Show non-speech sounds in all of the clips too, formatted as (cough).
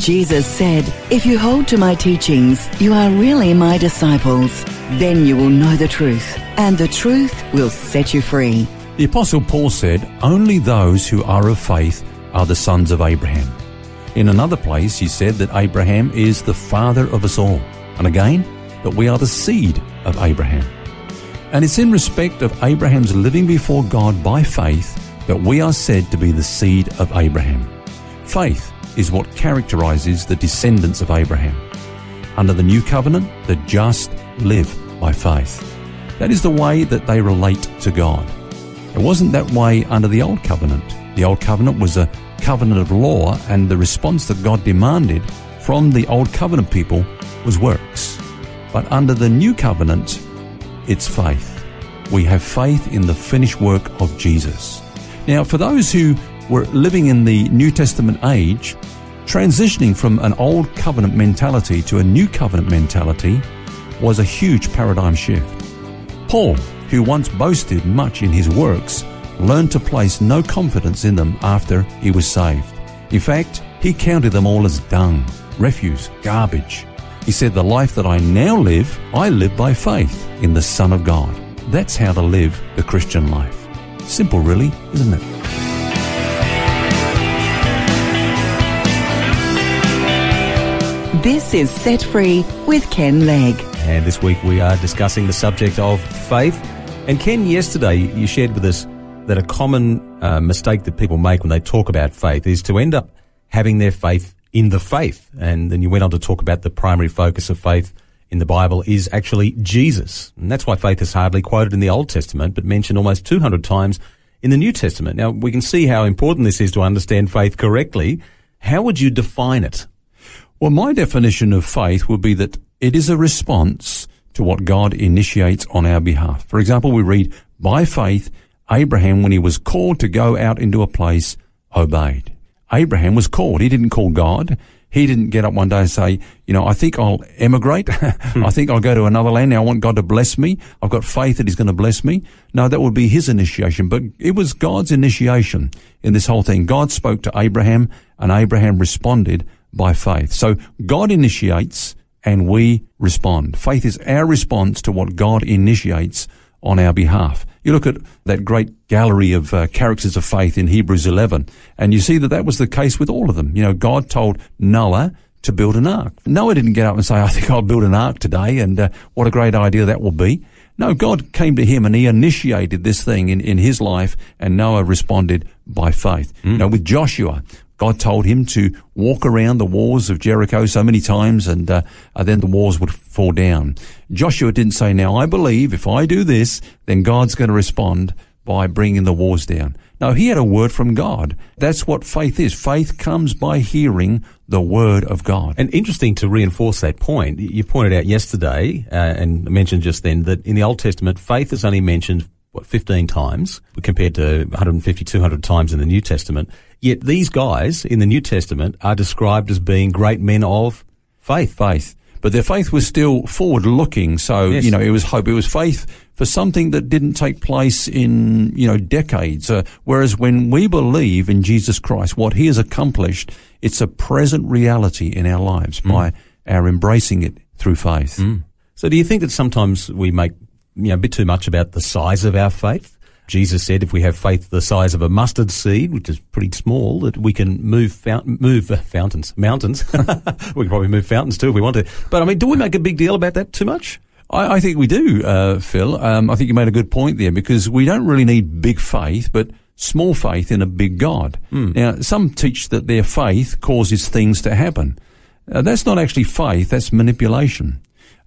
Jesus said, If you hold to my teachings, you are really my disciples. Then you will know the truth, and the truth will set you free. The Apostle Paul said, Only those who are of faith are the sons of Abraham. In another place, he said that Abraham is the father of us all. And again, that we are the seed of Abraham. And it's in respect of Abraham's living before God by faith that we are said to be the seed of Abraham. Faith is what characterizes the descendants of Abraham. Under the new covenant, the just live by faith. That is the way that they relate to God. It wasn't that way under the old covenant. The old covenant was a covenant of law, and the response that God demanded from the old covenant people was works. But under the new covenant, it's faith. We have faith in the finished work of Jesus. Now, for those who were living in the New Testament age, transitioning from an old covenant mentality to a new covenant mentality was a huge paradigm shift. Paul, who once boasted much in his works, learned to place no confidence in them after he was saved. In fact, he counted them all as dung, refuse, garbage. He said, The life that I now live, I live by faith in the Son of God. That's how to live the Christian life. Simple, really, isn't it? This is Set Free with Ken Legg. And this week we are discussing the subject of faith. And Ken, yesterday you shared with us that a common uh, mistake that people make when they talk about faith is to end up having their faith in the faith. And then you went on to talk about the primary focus of faith in the Bible is actually Jesus. And that's why faith is hardly quoted in the Old Testament, but mentioned almost 200 times in the New Testament. Now, we can see how important this is to understand faith correctly. How would you define it? Well, my definition of faith would be that it is a response to what God initiates on our behalf. For example, we read, by faith, Abraham, when he was called to go out into a place, obeyed. Abraham was called. He didn't call God. He didn't get up one day and say, you know, I think I'll emigrate. (laughs) Hmm. I think I'll go to another land. Now I want God to bless me. I've got faith that he's going to bless me. No, that would be his initiation, but it was God's initiation in this whole thing. God spoke to Abraham and Abraham responded by faith. So God initiates and we respond. Faith is our response to what God initiates on our behalf. You look at that great gallery of uh, characters of faith in Hebrews 11, and you see that that was the case with all of them. You know, God told Noah to build an ark. Noah didn't get up and say, I think I'll build an ark today, and uh, what a great idea that will be. No, God came to him and he initiated this thing in, in his life, and Noah responded by faith. Mm. Know, with Joshua, God told him to walk around the walls of Jericho so many times and uh, uh, then the walls would fall down. Joshua didn't say, now I believe if I do this, then God's going to respond by bringing the walls down. No, he had a word from God. That's what faith is. Faith comes by hearing the word of God. And interesting to reinforce that point, you pointed out yesterday uh, and mentioned just then that in the Old Testament, faith is only mentioned what, 15 times compared to 150, 200 times in the New Testament. Yet these guys in the New Testament are described as being great men of faith. Faith. But their faith was still forward looking. So, yes. you know, it was hope. It was faith for something that didn't take place in, you know, decades. Uh, whereas when we believe in Jesus Christ, what he has accomplished, it's a present reality in our lives mm. by our embracing it through faith. Mm. So do you think that sometimes we make you know, a bit too much about the size of our faith. Jesus said if we have faith the size of a mustard seed, which is pretty small, that we can move fount- move uh, fountains, mountains. (laughs) we can probably move fountains too if we want to. But I mean, do we make a big deal about that too much? I, I think we do, uh, Phil. Um, I think you made a good point there because we don't really need big faith, but small faith in a big God. Mm. Now, some teach that their faith causes things to happen. Uh, that's not actually faith, that's manipulation.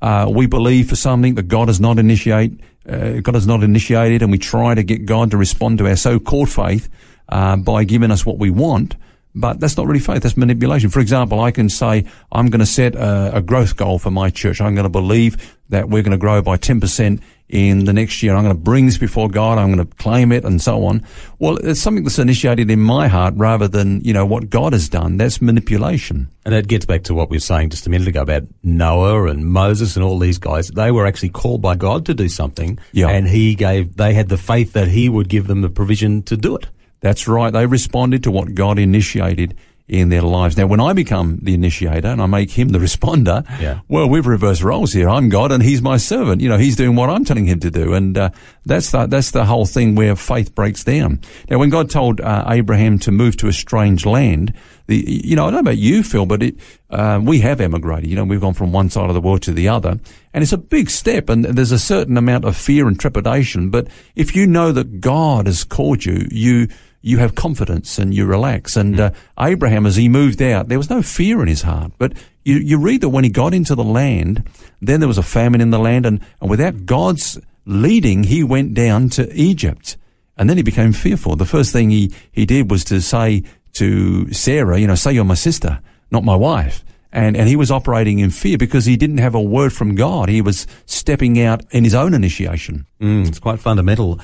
Uh, we believe for something that God has not initiate, uh, God has not initiated, and we try to get God to respond to our so-called faith uh, by giving us what we want. But that's not really faith. That's manipulation. For example, I can say, I'm going to set a, a growth goal for my church. I'm going to believe that we're going to grow by 10% in the next year. I'm going to bring this before God. I'm going to claim it and so on. Well, it's something that's initiated in my heart rather than, you know, what God has done. That's manipulation. And that gets back to what we were saying just a minute ago about Noah and Moses and all these guys. They were actually called by God to do something. Yeah. And he gave, they had the faith that he would give them the provision to do it. That's right. They responded to what God initiated in their lives. Now, when I become the initiator and I make him the responder, Yeah. well, we've reversed roles here. I'm God and he's my servant. You know, he's doing what I'm telling him to do. And, uh, that's the, that's the whole thing where faith breaks down. Now, when God told, uh, Abraham to move to a strange land, the, you know, I don't know about you, Phil, but it, uh, we have emigrated. You know, we've gone from one side of the world to the other and it's a big step and there's a certain amount of fear and trepidation. But if you know that God has called you, you, you have confidence and you relax. And uh, Abraham, as he moved out, there was no fear in his heart. But you, you read that when he got into the land, then there was a famine in the land, and, and without God's leading, he went down to Egypt. And then he became fearful. The first thing he, he did was to say to Sarah, you know, say you're my sister, not my wife. And, and he was operating in fear because he didn't have a word from God. He was stepping out in his own initiation. Mm, it's quite fundamental.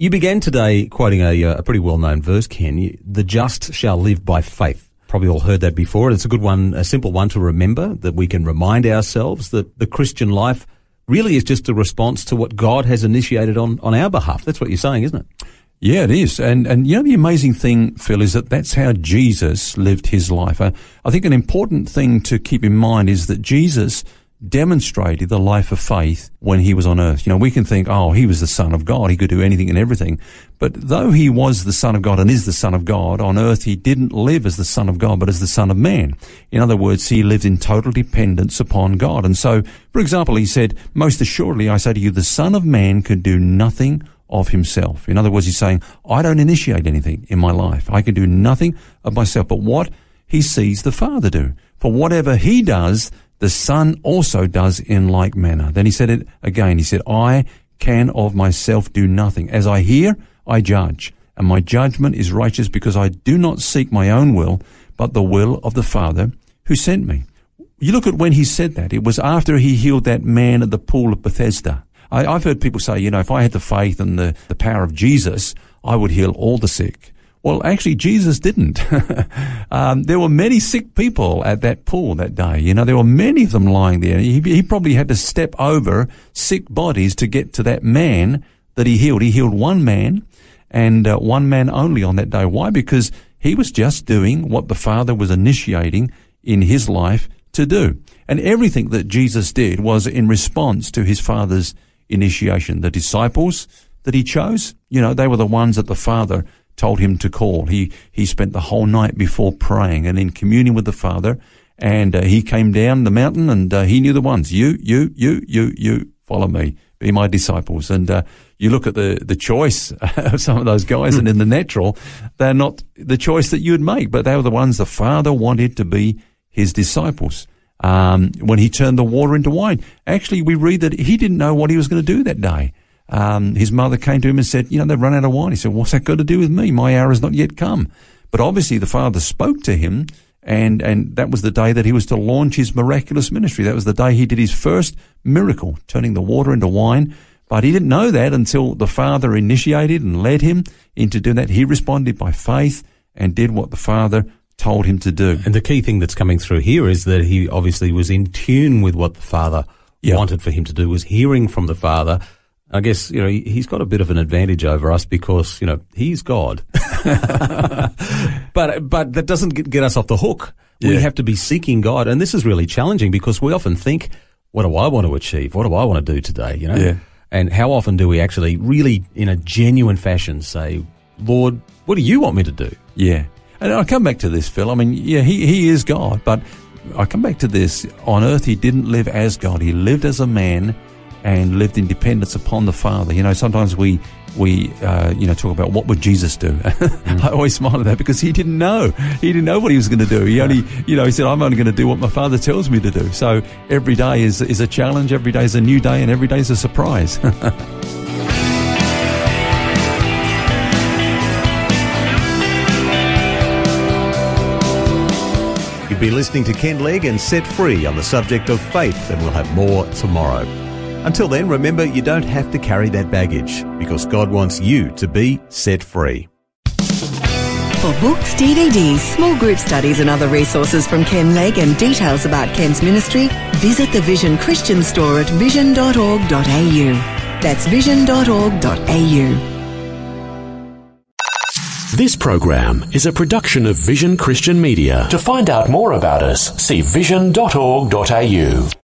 You began today quoting a, uh, a pretty well-known verse, Ken. The just shall live by faith. Probably all heard that before. It's a good one, a simple one to remember that we can remind ourselves that the Christian life really is just a response to what God has initiated on, on our behalf. That's what you're saying, isn't it? Yeah, it is. And, and you know, the amazing thing, Phil, is that that's how Jesus lived his life. Uh, I think an important thing to keep in mind is that Jesus demonstrated the life of faith when he was on earth. You know, we can think, oh, he was the son of God. He could do anything and everything. But though he was the son of God and is the son of God, on earth he didn't live as the son of God, but as the son of man. In other words, he lived in total dependence upon God. And so, for example, he said, most assuredly, I say to you, the son of man can do nothing of himself. In other words, he's saying, I don't initiate anything in my life. I can do nothing of myself, but what he sees the Father do. For whatever he does, the Son also does in like manner. Then he said it again. He said, I can of myself do nothing. As I hear, I judge. And my judgment is righteous because I do not seek my own will, but the will of the Father who sent me. You look at when he said that. It was after he healed that man at the pool of Bethesda. I, I've heard people say, you know, if I had the faith and the, the power of Jesus, I would heal all the sick. Well, actually, Jesus didn't. (laughs) um, there were many sick people at that pool that day. You know, there were many of them lying there. He, he probably had to step over sick bodies to get to that man that he healed. He healed one man and uh, one man only on that day. Why? Because he was just doing what the Father was initiating in his life to do. And everything that Jesus did was in response to his Father's initiation. The disciples that he chose, you know, they were the ones that the Father told him to call. He, he spent the whole night before praying and in communion with the Father. And uh, he came down the mountain and uh, he knew the ones. You, you, you, you, you, follow me. Be my disciples. And uh, you look at the, the choice (laughs) of some of those guys and in the natural, they're not the choice that you would make, but they were the ones the Father wanted to be his disciples. Um, when he turned the water into wine, actually we read that he didn't know what he was going to do that day. Um, his mother came to him and said, you know, they've run out of wine. He said, what's that got to do with me? My hour has not yet come. But obviously the father spoke to him and, and that was the day that he was to launch his miraculous ministry. That was the day he did his first miracle, turning the water into wine. But he didn't know that until the father initiated and led him into doing that. He responded by faith and did what the father told him to do. And the key thing that's coming through here is that he obviously was in tune with what the Father Yeah. wanted for him to do, was hearing from the Father. I guess, you know, he- he's got a bit of an advantage over us because, you know, he's God. (laughs) but, but that doesn't get, get us off the hook. We have to be seeking God. And this is really challenging because we often think, what do I want to achieve? What do I want to do today? You know? Yeah. And how often do we actually really, in a genuine fashion, say, Lord, what do you want me to do? Yeah. And I come back to this, Phil. I mean, yeah, he, he is God, but I come back to this. On earth, he didn't live as God. He lived as a man and lived in dependence upon the Father. You know, sometimes we, we, uh, you know, talk about what would Jesus do. (laughs) I always smile at that because he didn't know. He didn't know what he was going to do. He only, you know, he said, I'm only going to do what my Father tells me to do. So every day is, is a challenge. Every day is a new day and every day is a surprise. (laughs) You've been listening to Ken Legg and Set Free on the subject of faith, and we'll have more tomorrow. Until then, remember you don't have to carry that baggage because God wants you to be set free. For books, DVDs, small group studies, and other resources from Ken Legg and details about Ken's ministry, visit the Vision Christian store at vision.org.au. That's vision.org.au. This program is a production of Vision Christian Media. To find out more about us, see vision.org.au.